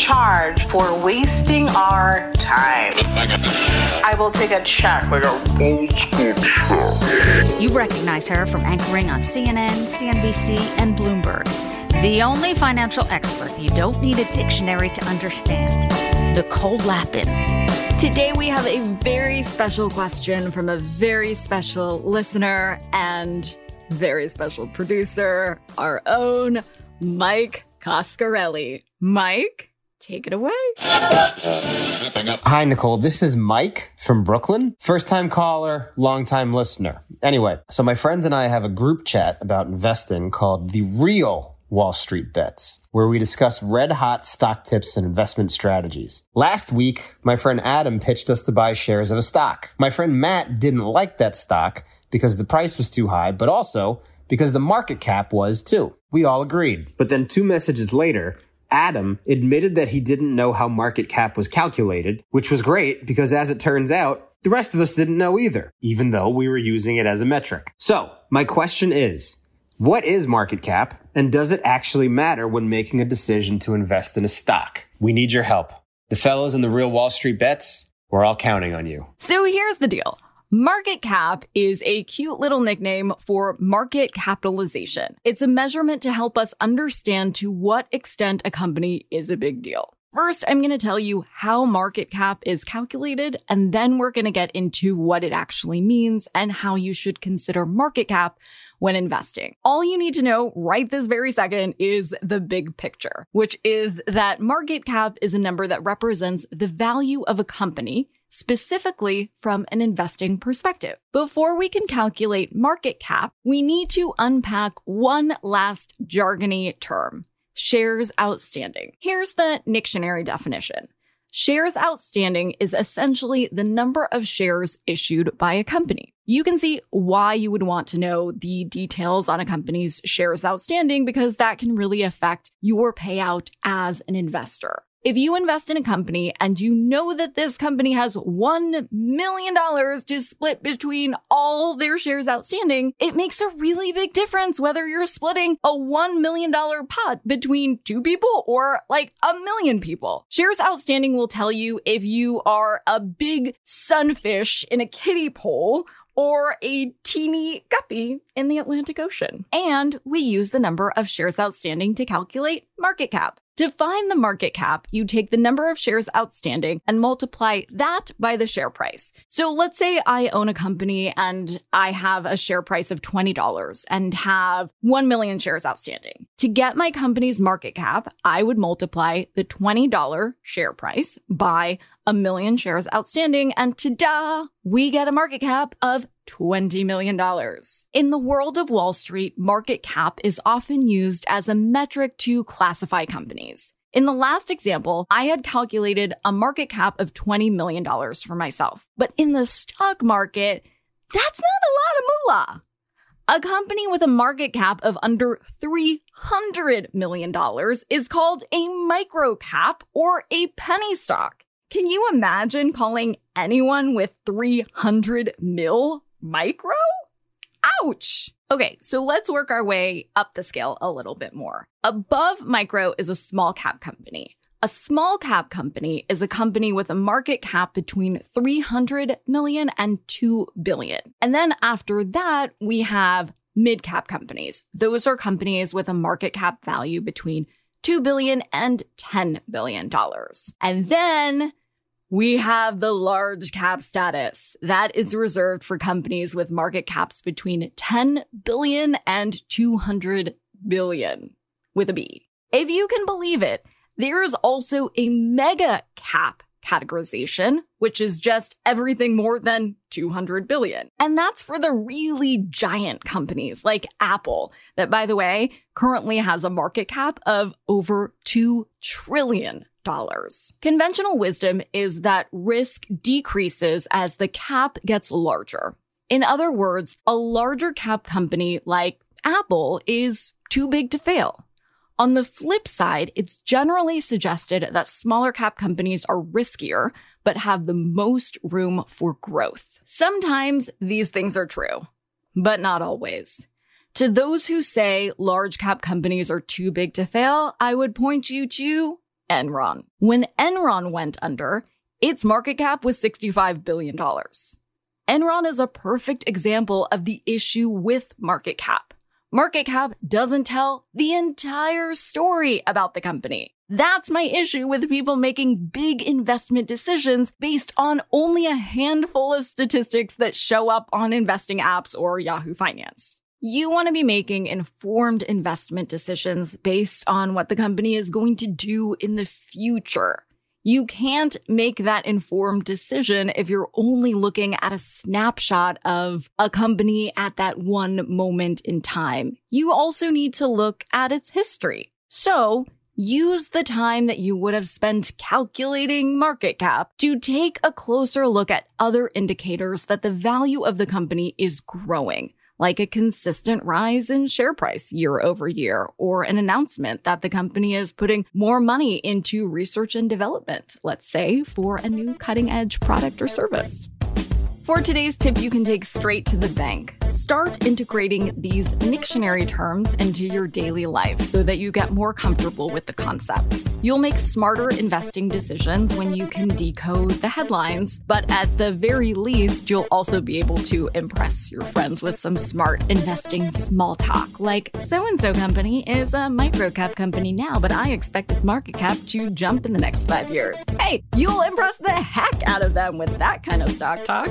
Charge for wasting our time. I will take a check. Like a whole change. You recognize her from anchoring on CNN, CNBC, and Bloomberg. The only financial expert you don't need a dictionary to understand, Nicole Lapin. Today we have a very special question from a very special listener and very special producer, our own Mike Coscarelli. Mike, take it away. Hi, Nicole. This is Mike from Brooklyn. First time caller, long time listener. Anyway, so my friends and I have a group chat about investing called The Real Wall Street Bets, where we discuss red hot stock tips and investment strategies. Last week, my friend Adam pitched us to buy shares of a stock. My friend Matt didn't like that stock because the price was too high, but also because the market cap was too. We all agreed. But then two messages later, Adam admitted that he didn't know how market cap was calculated, which was great because as it turns out, the rest of us didn't know either, even though we were using it as a metric. So, my question is, what is market cap and does it actually matter when making a decision to invest in a stock? We need your help. The fellows in the real Wall Street bets, we're all counting on you. So here's the deal. Market cap is a cute little nickname for market capitalization. It's a measurement to help us understand to what extent a company is a big deal. First, I'm going to tell you how market cap is calculated, and then we're going to get into what it actually means and how you should consider market cap when investing. All you need to know right this very second is the big picture, which is that market cap is a number that represents the value of a company specifically from an investing perspective. Before we can calculate market cap, we need to unpack one last jargony term. Shares outstanding. Here's the dictionary definition. Shares outstanding is essentially the number of shares issued by a company. You can see why you would want to know the details on a company's shares outstanding because that can really affect your payout as an investor. If you invest in a company and you know that this company has $1 million to split between all their shares outstanding, it makes a really big difference whether you're splitting a $1 million pot between two people or like a million people. Shares outstanding will tell you if you are a big sunfish in a kiddie pool or a teeny guppy in the Atlantic Ocean. And we use the number of shares outstanding to calculate market cap. To find the market cap, you take the number of shares outstanding and multiply that by the share price. So let's say I own a company and I have a share price of $20 and have 1 million shares outstanding. To get my company's market cap, I would multiply the $20 share price by a million shares outstanding and ta-da, we get a market cap of $20 million. In the world of Wall Street, market cap is often used as a metric to classify companies. In the last example, I had calculated a market cap of $20 million for myself. But in the stock market, that's not a lot of moolah. A company with a market cap of under $300 million is called a micro cap or a penny stock. Can you imagine calling anyone with 300 mil micro? Ouch! Okay, so let's work our way up the scale a little bit more. Above micro is a small cap company. A small cap company is a company with a market cap between 300 million and 2 billion. And then after that, we have mid cap companies. Those are companies with a market cap value between 2 billion and 10 billion dollars. And then We have the large cap status. That is reserved for companies with market caps between 10 billion and 200 billion with a B. If you can believe it, there is also a mega cap categorization, which is just everything more than 200 billion. And that's for the really giant companies like Apple, that by the way, currently has a market cap of over 2 trillion. Conventional wisdom is that risk decreases as the cap gets larger. In other words, a larger cap company like Apple is too big to fail. On the flip side, it's generally suggested that smaller cap companies are riskier, but have the most room for growth. Sometimes these things are true, but not always. To those who say large cap companies are too big to fail, I would point you to Enron. When Enron went under, its market cap was $65 billion. Enron is a perfect example of the issue with market cap. Market cap doesn't tell the entire story about the company. That's my issue with people making big investment decisions based on only a handful of statistics that show up on investing apps or Yahoo Finance. You want to be making informed investment decisions based on what the company is going to do in the future. You can't make that informed decision if you're only looking at a snapshot of a company at that one moment in time. You also need to look at its history. So use the time that you would have spent calculating market cap to take a closer look at other indicators that the value of the company is growing like a consistent rise in share price year over year, or an announcement that the company is putting more money into research and development, let's say for a new cutting edge product or service. For today's tip, you can take straight to the bank. Start integrating these Nictionary terms into your daily life so that you get more comfortable with the concepts. You'll make smarter investing decisions when you can decode the headlines, but at the very least, you'll also be able to impress your friends with some smart investing small talk, like so and so company is a microcap company now, but I expect its market cap to jump in the next five years. Hey, you'll impress the heck out of them with that kind of stock talk.